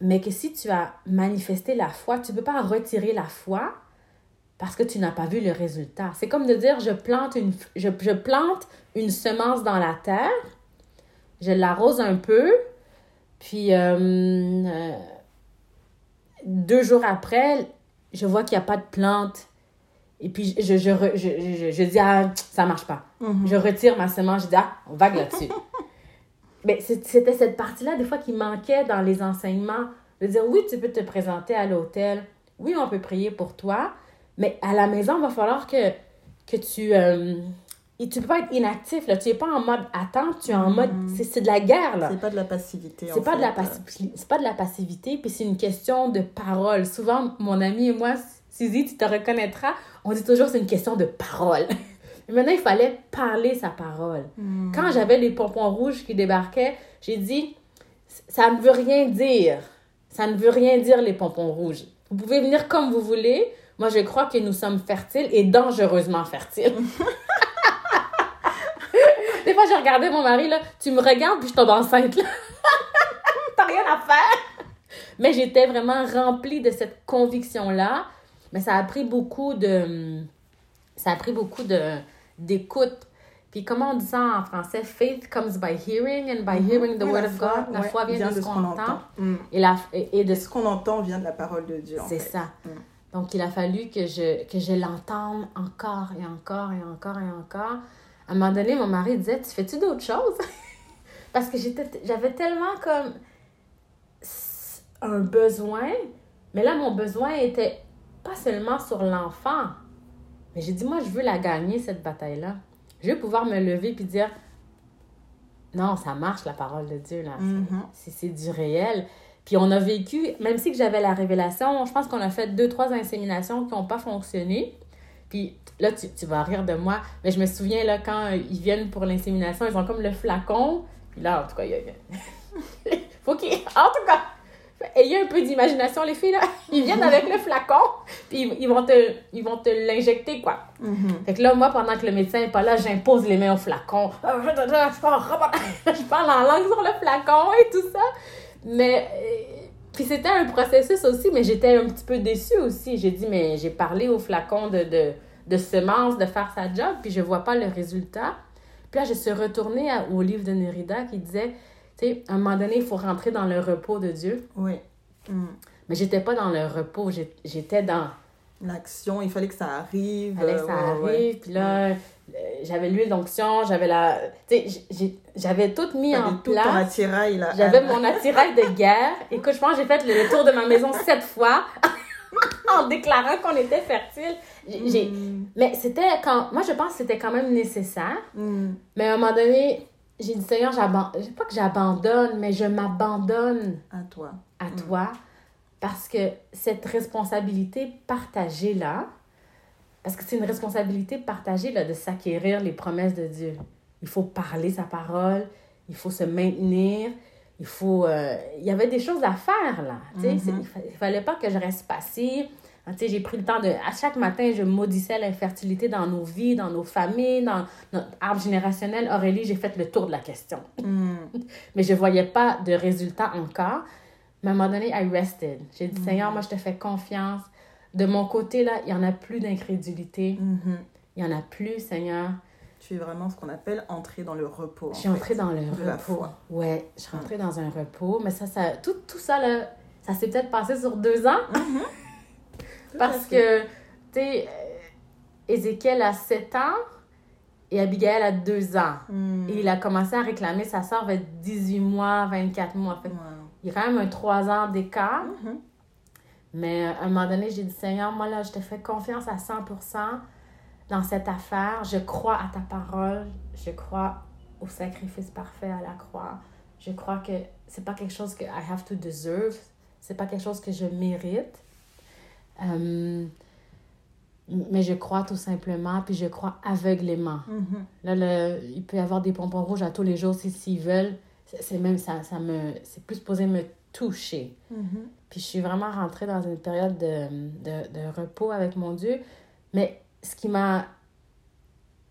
mais que si tu as manifesté la foi, tu ne peux pas retirer la foi parce que tu n'as pas vu le résultat. C'est comme de dire, je plante une, je, plante une semence dans la terre, je l'arrose un peu, Puis, euh, deux jours après, je vois qu'il n'y a pas de plante. Et puis, je, je, je, je, dis, ah, ça marche pas. Mm-hmm. Je retire ma semence, je dis, ah, on vague là-dessus. Mais c'était cette partie-là, des fois, qui manquait dans les enseignements. De dire, oui, tu peux te présenter à l'hôtel. Oui, on peut prier pour toi. Mais à la maison, il va falloir que, que tu... Et tu peux pas être inactif, là. Tu n'es pas en mode attente, tu es en mode. Mm. C'est de la guerre, là. C'est pas de la passivité. C'est pas, de la c'est pas de la passivité, puis c'est une question de parole. Souvent, mon ami et moi, Suzy, tu te reconnaîtras, on dit toujours c'est une question de parole. Mais maintenant, il fallait parler sa parole. Mm. Quand j'avais les pompons rouges qui débarquaient, j'ai dit ça ne veut rien dire. Ça ne veut rien dire, les pompons rouges. Vous pouvez venir comme vous voulez. Moi, je crois que nous sommes fertiles et dangereusement fertiles. Fois, j'ai regardé mon mari, là, tu me regardes, puis je tombe enceinte, là. T'as rien à faire. Mais j'étais vraiment remplie de cette conviction-là. Mais ça a pris beaucoup de... Ça a pris beaucoup de d'écoute. Puis comment on dit ça en français? Faith comes by hearing and by mm-hmm. hearing the word of God. La foi vient, de, ce qu'on entend. Mm. Et, la, et, de ce qu'on entend vient de la parole de Dieu. C'est ça. Mm. Donc, il a fallu que je, que je l'entende encore et encore et encore et encore à un moment donné, mon mari disait Tu fais-tu d'autres choses? Parce que j'avais tellement comme un besoin, mais là, mon besoin était pas seulement sur l'enfant, mais j'ai dit Moi, je veux la gagner, cette bataille-là. Je veux pouvoir me lever puis dire Non, ça marche, la parole de Dieu, là. Mm-hmm. C'est du réel. Puis on a vécu, même si j'avais la révélation, je pense qu'on a fait deux, trois inséminations qui n'ont pas fonctionné. Puis là, tu, tu, vas rire de moi, mais je me souviens, là, quand ils viennent pour l'insémination, ils ont comme le flacon. Puis là, en tout cas, il y a... faut qu'ils... En tout cas, ayez un peu d'imagination, les filles, là. Ils viennent avec le flacon, puis ils vont te, ils vont te l'injecter, quoi. Mm-hmm. Fait que là, moi, pendant que le médecin n'est pas là, j'impose les mains au flacon. Je parle en langue sur le flacon et tout ça. Mais puis c'était un processus aussi, mais j'étais un petit peu déçue aussi. J'ai dit, mais j'ai parlé au flacon de, de, de semences, de faire sa job, puis je vois pas le résultat. Puis là, je suis retournée au livre de Nerida qui disait, tu sais, à un moment donné, il faut rentrer dans le repos de Dieu. Oui. Mm. Mais j'étais pas dans le repos, j'étais dans... L'action, il fallait que ça arrive. Il fallait que ça arrive, puis là... Euh, j'avais l'huile d'onction, j'avais la. Tu sais, j'avais tout mis en tout place. Ton attirail, là. J'avais mon attirail de guerre. Écoute, je pense que j'ai fait le tour de ma maison sept fois en déclarant qu'on était fertile. J'ai... Hmm. Mais c'était quand. Moi, je pense que c'était quand même nécessaire. Hmm. Mais à un moment donné, j'ai dit, Seigneur, j'abandonne. Pas que j'abandonne, mais je m'abandonne. À toi. À hmm. toi. Parce que cette responsabilité partagée-là, parce que c'est une responsabilité partagée là, de s'acquérir les promesses de Dieu. Il faut parler sa parole, il faut se maintenir, il faut... Euh, il y avait des choses à faire, là. Mm-hmm. Il ne fallait pas que je reste passive. Ah, j'ai pris le temps de... À chaque matin, je maudissais l'infertilité dans nos vies, dans nos familles, dans notre arbre générationnel. Aurélie, j'ai fait le tour de la question. Mm. Mais je ne voyais pas de résultat encore. Mais à un moment donné, I rested. J'ai dit, mm. Seigneur, moi, je te fais confiance de mon côté, là, il n'y en a plus d'incrédulité. Mhm. Il n'y en a plus, Seigneur. Tu es vraiment ce qu'on appelle entrer dans le repos. Je suis entrée dans le repos. Ouais, je suis rentrée dans un repos. Mais ça, ça tout, tout ça, là, ça s'est peut-être passé sur deux ans. Mhm. Parce que, tu sais, euh, Ézéchiel a sept ans et Abigail a deux ans. Mhm. Et il a commencé à réclamer sa soeur vers 18 mois, 24 mois. Il y a quand même un trois ans d'écart. Mais euh, à un moment donné, j'ai dit, Seigneur, moi là, je te fais confiance à 100% dans cette affaire. Je crois à ta parole. Je crois au sacrifice parfait à la croix. Je crois que c'est pas quelque chose que I have to deserve. C'est pas quelque chose que je mérite. Euh, mais je crois tout simplement, puis je crois aveuglément. Mm-hmm. Là, il peut y avoir des pompons rouges à tous les jours s'ils veulent. C'est même ça, ça me. C'est plus posé me toucher. Mm-hmm. Puis je suis vraiment rentrée dans une période de, de, de repos avec mon Dieu. Mais ce qui m'a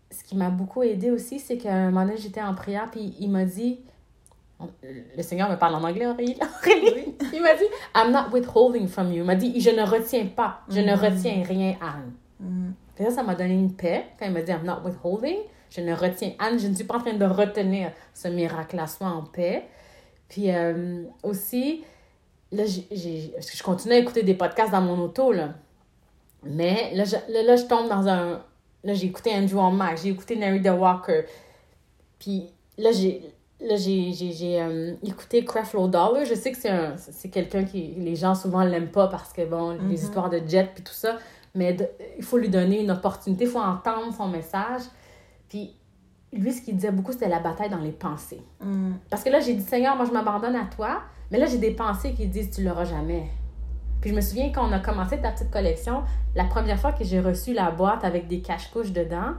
ce qui m'a beaucoup aidé aussi, c'est qu'à un moment donné, j'étais en prière, puis il m'a dit, le Seigneur me parle en anglais, Aurélie. il m'a dit, I'm not withholding from you. Il m'a dit, je ne retiens pas, je ne mm-hmm. retiens rien, Anne. Mm ça, ça m'a donné une paix quand il m'a dit, I'm not withholding. Je ne retiens, Anne, je ne suis pas en train de retenir ce miracle-là, sois en paix. Puis euh, aussi, là, j'ai, je continue à écouter des podcasts dans mon auto, là. Mais là, je, là, je tombe dans un... Là, j'ai écouté Andrew Mac, j'ai écouté Nerida Walker. Puis là, j'ai Là, j'ai, j'ai, euh, écouté Creflo Dollar. Je sais que c'est, un, c'est quelqu'un qui... Les gens souvent l'aiment pas parce que, bon, les mhm. histoires de jet puis tout ça. Mais il faut lui donner une opportunité. Il faut entendre son message. Puis lui, ce qu'il disait beaucoup, c'était la bataille dans les pensées. Mm. Parce que là, j'ai dit, Seigneur, moi, je m'abandonne à toi. Mais là, j'ai des pensées qui disent, tu l'auras jamais. Puis je me souviens quand on a commencé ta petite collection, la première fois que j'ai reçu la boîte avec des cache-couches dedans,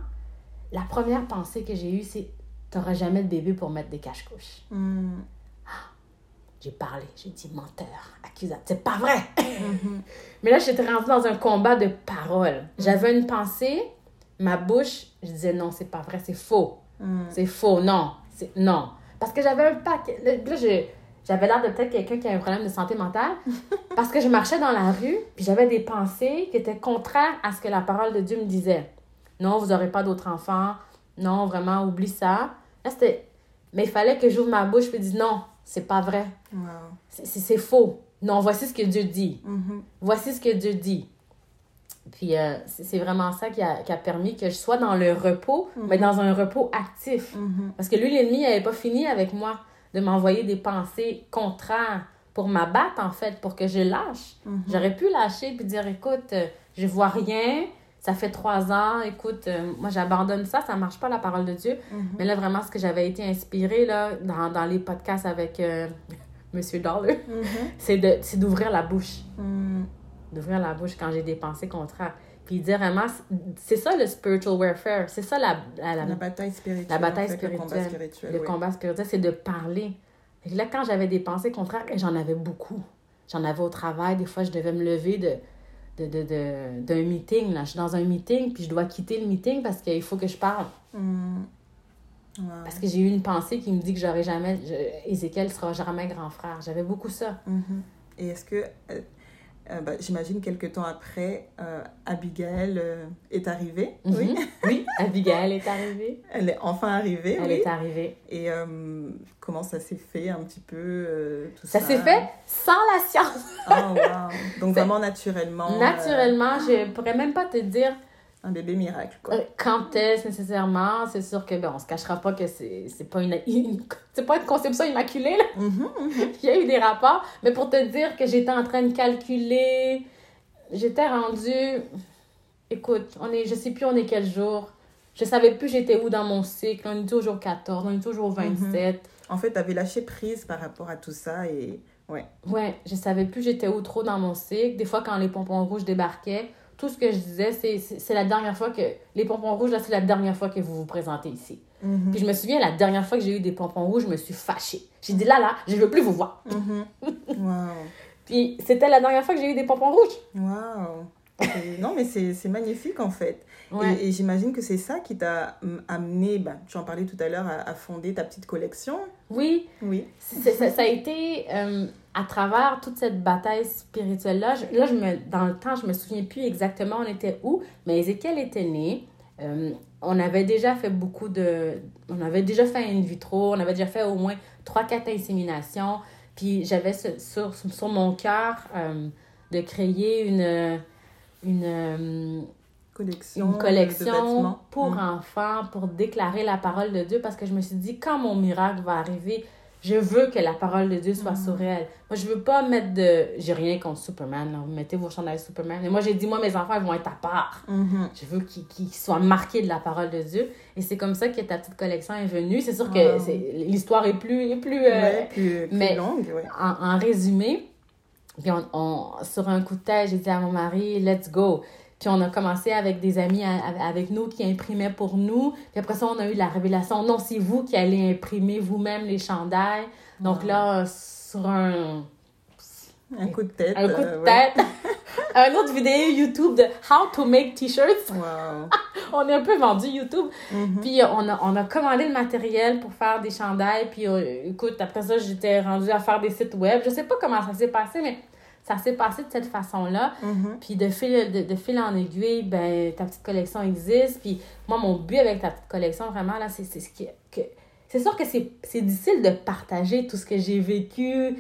la première pensée que j'ai eue, c'est T'auras jamais de bébé pour mettre des cache-couches. Ah, j'ai parlé, j'ai dit menteur, accusable. C'est pas vrai! Mm-hmm. Mais là, j'étais rentrée dans un combat de paroles. J'avais une pensée, ma bouche, je disais non, c'est pas vrai, c'est faux. Hmm. C'est faux, non, c'est non. Parce que j'avais un paquet. Là, j'avais l'air de peut-être quelqu'un qui a un problème de santé mentale. parce que je marchais dans la rue, puis j'avais des pensées qui étaient contraires à ce que la parole de Dieu me disait. Non, vous n'aurez pas d'autres enfants non, vraiment, oublie ça. Là, c'était. Mais il fallait que j'ouvre ma bouche et dise non, c'est pas vrai. C'est faux. Non, voici ce que Dieu dit. Mm-hmm. Voici ce que Dieu dit. Puis euh, c'est vraiment ça qui a, qui a, permis que je sois dans le repos, mais mm-hmm. dans un repos actif. Mm-hmm. Parce que lui, l'ennemi, n'avait pas fini avec moi de m'envoyer des pensées contraires pour m'abattre, en fait, pour que je lâche. J'aurais pu lâcher puis dire, écoute, euh, je vois rien, ça fait trois ans, écoute, euh, moi j'abandonne ça, ça marche pas la parole de Dieu. Mhm. Mais là, vraiment, ce que j'avais été inspirée là, dans, dans les podcasts avec euh, Monsieur Dollar, mhm. c'est d'ouvrir la bouche. D'ouvrir la bouche quand j'ai des pensées contraires. Puis dire vraiment, c'est ça le spiritual warfare, c'est ça la, la, bataille spirituelle. La bataille spirituelle. Le combat spirituel. Le combat spirituel, c'est de parler. Et là, quand j'avais des pensées contraires, j'en avais beaucoup. J'en avais au travail, des fois, je devais me lever de d'un de, de, meeting. Là. Je suis dans un meeting, puis je dois quitter le meeting parce qu'il faut que je parle. Hmm. Parce que j'ai eu une pensée qui me dit que j'aurais jamais... Je, Ézéchiel sera jamais grand frère. J'avais beaucoup ça. Mm-hmm. Et est-ce que... Euh, euh, bah, j'imagine quelques temps après, euh, Abigail est arrivée. Mhm. Oui. oui, Abigail est arrivée. Elle est enfin arrivée. Elle est arrivée. Et comment ça s'est fait un petit peu tout ça? Ça? s'est fait sans la science. oh, wow. Donc vraiment naturellement. Naturellement, je pourrais même pas te dire un bébé miracle, quoi. quand est-ce nécessairement? C'est sûr que, ben, on se cachera pas que c'est, pas une, c'est pas une conception immaculée, là. Mm-hmm, mm-hmm. Il y a eu des rapports. Mais pour te dire que j'étais en train de calculer, j'étais rendue... Écoute, on est, je sais plus on est quel jour. Je savais plus j'étais où dans mon cycle. On est toujours 14, on est toujours 27. Mm-hmm. En fait, tu avais lâché prise par rapport à tout ça et... Ouais. Ouais, je savais plus j'étais où trop dans mon cycle. Des fois, quand les pompons rouges débarquaient, tout ce que je disais, c'est la dernière fois que. Les pompons rouges, là, c'est la dernière fois que vous vous présentez ici. Mhm. Puis je me souviens, la dernière fois que j'ai eu des pompons rouges, je me suis fâchée. J'ai dit là, là, je ne veux plus vous voir. Mhm. Puis c'était la dernière fois que j'ai eu des pompons rouges. Non, mais c'est magnifique en fait. Et, j'imagine que c'est ça qui t'a amené, bah, tu en parlais tout à l'heure, à, fonder ta petite collection. Oui. Oui. Ça, ça, a été euh, à travers toute cette bataille spirituelle-là. Là, je me, dans le temps, je me souviens plus exactement on était où, mais Ézéchiel était né. Euh, on avait déjà fait beaucoup de. On avait déjà fait une vitro, on avait déjà fait au moins 3-4 inséminations. Puis j'avais sur, sur, mon cœur euh, de créer une. Une collection, une collection pour mm. enfants, pour déclarer la parole de Dieu, parce que je me suis dit, quand mon miracle va arriver, je veux que la parole de Dieu soit mm. sur elle. Moi, je veux pas mettre de... J'ai rien contre Superman. Vous mettez vos chandails Superman. Et moi, j'ai dit, moi, mes enfants, ils vont être à part. Mm-hmm. Je veux qu'ils soient marqués de la parole de Dieu. Et c'est comme ça que ta petite collection est venue. C'est sûr que l'histoire est plus... Est plus, euh, plus, mais longue. En, en, résumé, puis on, sur un coup de tête, j'ai dit à mon mari, let's go. Puis on a commencé avec des amis avec nous qui imprimaient pour nous. Puis après ça, on a eu la révélation. Non, c'est vous qui allez imprimer vous-même les chandails. Donc là, sur un... Un coup de tête. Un coup de euh, tête. un autre vidéo YouTube de How to make t-shirts. Wow. on est un peu vendu YouTube. Mm-hmm. Puis on a, on a commandé le matériel pour faire des chandails. Puis euh, écoute, après ça, j'étais rendue à faire des sites web. Je sais pas comment ça s'est passé, mais ça s'est passé de cette façon-là. Mm-hmm. Puis de fil, de, fil en aiguille, ben, ta petite collection existe. Puis moi, mon but avec ta petite collection, vraiment, là, c'est ce qui, que, c'est sûr que c'est difficile de partager tout ce que j'ai vécu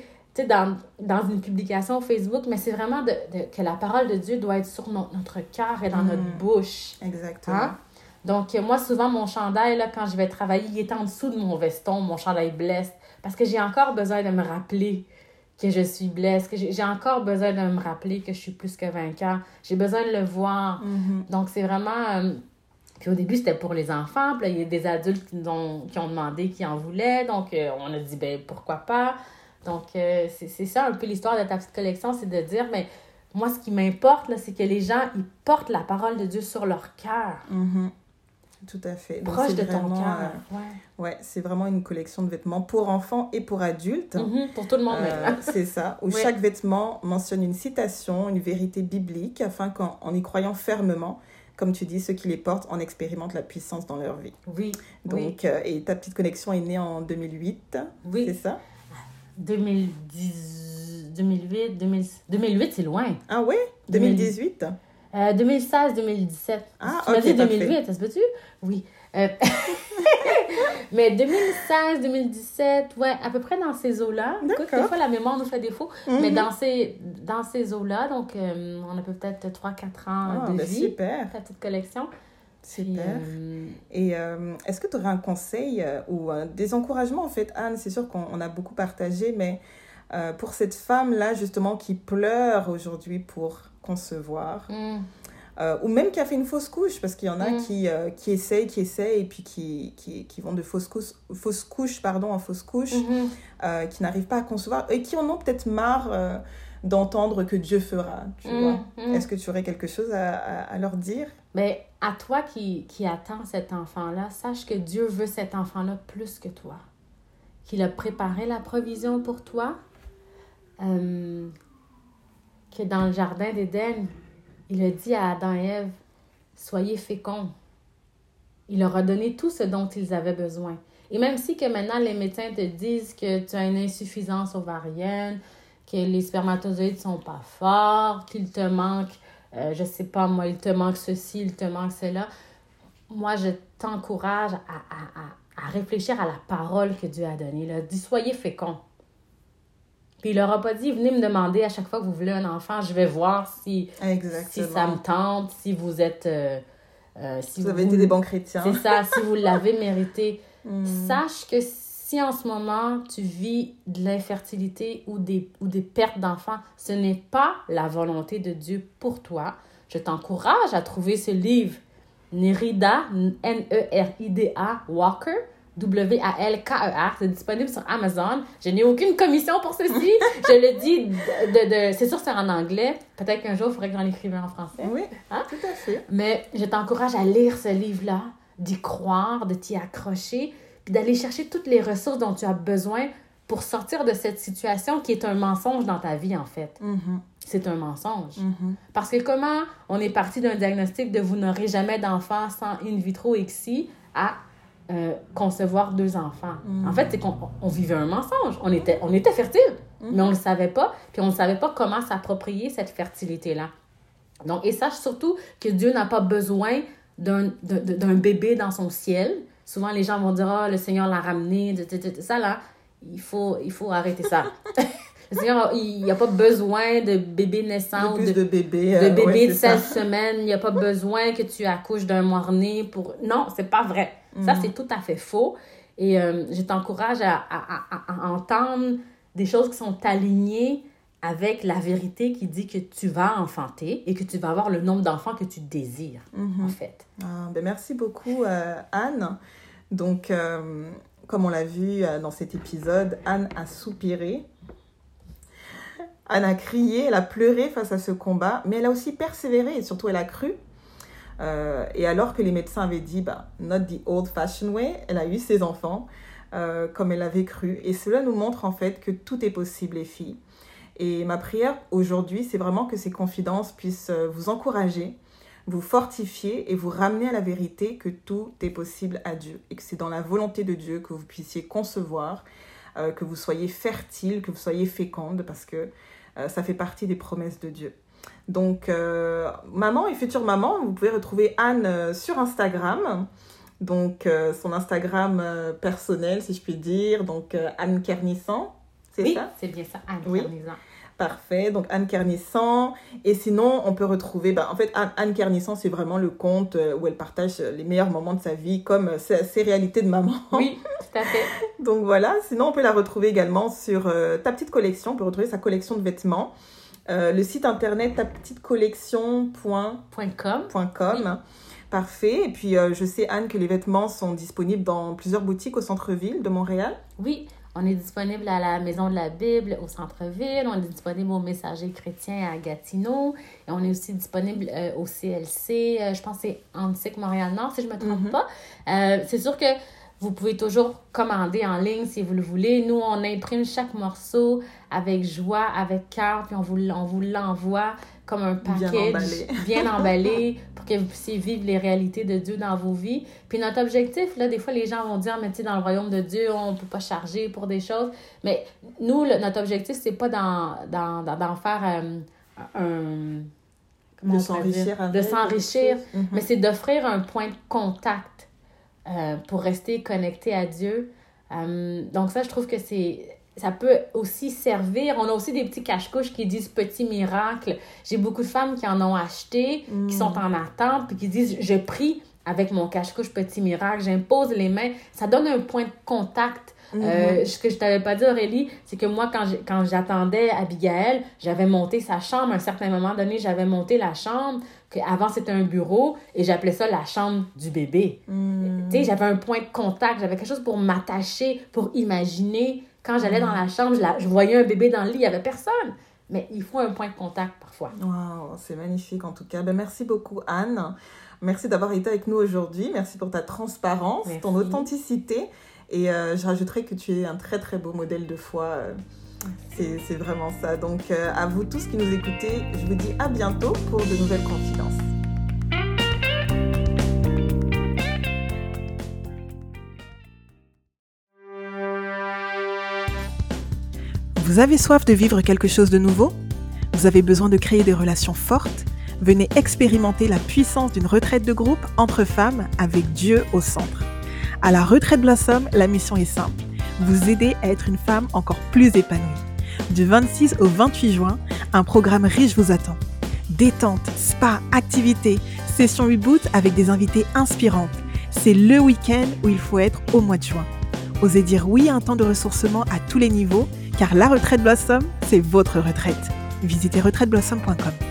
dans, dans une publication Facebook, mais c'est vraiment de, que la parole de Dieu doit être sur notre cœur et dans notre mm. bouche. Exactement. Hein? Donc, moi, souvent, mon chandail, là, quand je vais travailler, il est en dessous de mon veston, mon chandail blesse, parce que j'ai encore besoin de me rappeler que je suis blesse, que j'ai encore besoin de me rappeler que je suis plus que vainqueur. J'ai besoin de le voir. Mm-hmm. Donc, c'est vraiment... Euh, puis au début, c'était pour les enfants. Puis il y a des adultes qui ont, qui ont demandé, qui en voulaient. Donc, euh, on a dit, ben pourquoi pas? Donc, euh, c'est ça un peu l'histoire de ta petite collection, c'est de dire, mais moi, ce qui m'importe, c'est que les gens, ils portent la parole de Dieu sur leur cœur. Mm-hmm. Tout à fait. Proche de ton cœur. Euh, ouais, c'est vraiment une collection de vêtements pour enfants et pour adultes. Mm-hmm. pour tout le monde, euh, C'est ça, où chaque vêtement mentionne une citation, une vérité biblique, afin qu'en y croyant fermement, comme tu dis, ceux qui les portent en expérimentent la puissance dans leur vie. Oui. Donc, euh, et ta petite connexion est née en 2008, oui. c'est ça? 2010, 2008, 2008, c'est loin. Ah oui 2018 2016, 2017. Ah, tu m'as dit 2008, ça se peut-tu? Oui. Euh, mais 2016, 2017, ouais, à peu près dans ces eaux-là. Écoute, des fois, la mémoire nous fait défaut. Mais mhm. dans ces, dans ces eaux-là, donc, euh, on a peut-être 3-4 ans ah, de ben vie. Super. Ta petite collection. Super. Euh, Et est-ce que tu aurais un conseil ou des encouragements, en fait, Anne? C'est sûr qu'on a beaucoup partagé, mais pour cette femme-là, justement, qui pleure aujourd'hui pour concevoir. Mm. Euh, ou même qui a fait une fausse couche, parce qu'il y en a mm. qui, euh, qui essayent, qui essayent, et puis qui, qui, qui vont de fausse couche, fausse couche pardon, en fausse couche, mm-hmm. euh, qui n'arrivent pas à concevoir, et qui en ont peut-être marre d'entendre que Dieu fera. Tu mm, vois mm. Est-ce que tu aurais quelque chose à, à, leur dire? Mais à toi qui, qui attends cet enfant-là, sache que Dieu veut cet enfant-là plus que toi. Qu'il a préparé la provision pour toi. Que dans le jardin d'Éden, il a dit à Adam et Ève, soyez féconds. Il leur a donné tout ce dont ils avaient besoin. Et même si que maintenant les médecins te disent que tu as une insuffisance ovarienne, que les spermatozoïdes sont pas forts, qu'il te manque, euh, je sais pas moi, il te manque ceci, il te manque cela, moi je t'encourage à, à, réfléchir à la parole que Dieu a donnée. Dit soyez féconds. Puis il leur a pas dit, venez me demander à chaque fois que vous voulez un enfant, je vais voir si, si ça me tente, si vous êtes... Euh, euh, si vous, avez été des bons chrétiens. C'est ça, si vous l'avez mérité. Hmm. Sache que si en ce moment tu vis de l'infertilité ou des, ou des pertes d'enfants, ce n'est pas la volonté de Dieu pour toi. Je t'encourage à trouver ce livre, Nerida, N-E-R-I-D-A, Walker, W-A-L-K-E-R. C'est disponible sur Amazon. Je n'ai aucune commission pour ceci. je le dis de... de, c'est sûr c'est en anglais. Peut-être qu'un jour, il faudrait que j'en écrive en français. Oui, hein? tout à fait. Mais je t'encourage à lire ce livre-là, d'y croire, de t'y accrocher, puis d'aller chercher toutes les ressources dont tu as besoin pour sortir de cette situation qui est un mensonge dans ta vie, en fait. Mm-hmm. C'est un mensonge. Mm-hmm. Parce que comment on est parti d'un diagnostic de vous n'aurez jamais d'enfant sans in vitro exi à euh, concevoir deux enfants. En fait, c'est qu'on on vivait un mensonge. On était, on était fertile, mm-hmm. mais on ne le savait pas. Puis on ne savait pas comment s'approprier cette fertilité-là. Donc, et sache surtout que Dieu n'a pas besoin d'un bébé dans son ciel. Souvent, les gens vont dire, oh, le Seigneur l'a ramené, ça là. Il faut, il faut arrêter ça. Seigneur, il n'y a pas besoin de bébé naissant. De, de, bébé. De euh, de 16 semaines. Il n'y a pas besoin que tu accouches d'un mois-né pour... Non, c'est pas vrai. Ça, mm. c'est tout à fait faux. Et euh, je t'encourage à, entendre des choses qui sont alignées avec la vérité qui dit que tu vas enfanter et que tu vas avoir le nombre d'enfants que tu désires, mm-hmm. en fait. Ah, ben merci beaucoup, euh, Anne. Donc, comme on l'a vu dans cet épisode, Anne a soupiré. Anne a crié, elle a pleuré face à ce combat, mais elle a aussi persévéré et surtout elle a cru euh, et alors que les médecins avaient dit, bah, not the old-fashioned way, elle a eu ses enfants euh, comme elle avait cru. Et cela nous montre en fait que tout est possible, les filles. Et ma prière aujourd'hui, c'est vraiment que ces confidences puissent euh, vous encourager, vous fortifier et vous ramener à la vérité que tout est possible à Dieu et que c'est dans la volonté de Dieu que vous puissiez concevoir, que vous soyez fertile, que vous soyez féconde, parce que ça fait partie des promesses de Dieu. Donc, euh, maman et future maman, vous pouvez retrouver Anne euh, sur Instagram. Donc, euh, son Instagram euh, personnel, si je puis dire, donc Anne Kernissan, c'est oui, c'est bien ça, Anne oui. Parfait, donc Anne Kernissan. Et sinon, on peut retrouver, bah, en fait, Anne, Kernissan, c'est vraiment le compte où elle partage les meilleurs moments de sa vie, comme ses, réalités de maman. Oui, tout à fait. donc voilà, sinon, on peut la retrouver également sur ta petite collection, on peut retrouver sa collection de vêtements. Euh, le site internet ta petite collection.com. Parfait. Et puis, euh, je sais, Anne, que les vêtements sont disponibles dans plusieurs boutiques au centre-ville de Montréal. Oui, on est disponible à la Maison de la Bible au centre-ville. On est disponible au Messager chrétien à Gatineau. Et on est aussi disponible euh, au CLC. je pense que c'est Antique Montréal-Nord, si je ne me trompe mm-hmm. pas. c'est sûr que vous pouvez toujours commander en ligne si vous le voulez. Nous, on imprime chaque morceau avec joie, avec cœur, puis on vous, on vous l'envoie comme un package bien emballé. pour que vous puissiez vivre les réalités de Dieu dans vos vies. Puis notre objectif, là, des fois, les gens vont dire, mais tu sais, dans le royaume de Dieu, on ne peut pas charger pour des choses. Mais nous, notre objectif, c'est pas d'en, d'en, faire euh, un... de s'enrichir. De s'enrichir, mais c'est d'offrir un point de contact euh, pour rester connecté à Dieu. Euh, donc ça, je trouve que c'est ça peut aussi servir. On a aussi des petits cache-couches qui disent petit miracle. J'ai beaucoup de femmes qui en ont acheté, qui sont mm. en attente, puis qui disent je prie avec mon cache-couche petit miracle, j'impose les mains. Ça donne un point de contact. Euh, mm-hmm. ce que je t'avais pas dit, Aurélie, c'est que moi, quand j'attendais Abigail, j'avais monté sa chambre. À un certain moment donné, j'avais monté la chambre avant c'était un bureau et j'appelais ça la chambre du bébé. Hmm. Tu sais, j'avais un point de contact, j'avais quelque chose pour m'attacher, pour imaginer. Quand j'allais dans la chambre, je, je, voyais un bébé dans le lit, il n'y avait personne. Mais il faut un point de contact parfois. Wow, c'est magnifique en tout cas. Ben, merci beaucoup Anne. Merci d'avoir été avec nous aujourd'hui. Merci pour ta transparence, ton authenticité. Et euh, je rajouterais que tu es un très très beau modèle de foi. C'est vraiment ça. Donc euh, à vous tous qui nous écoutez, je vous dis à bientôt pour de nouvelles confidences. Vous avez soif de vivre quelque chose de nouveau? Vous avez besoin de créer des relations fortes? Venez expérimenter la puissance d'une retraite de groupe entre femmes avec Dieu au centre. À la retraite Blossom, la mission est simple vous aider à être une femme encore plus épanouie. Du 26 au 28 juin, un programme riche vous attend. Détente, spa, activités, session reboot avec des invités inspirantes. C'est le week-end où il faut être au mois de juin. Osez dire oui à un temps de ressourcement à tous les niveaux, car la retraite Blossom, c'est votre retraite. Visitez retraiteblossom.com.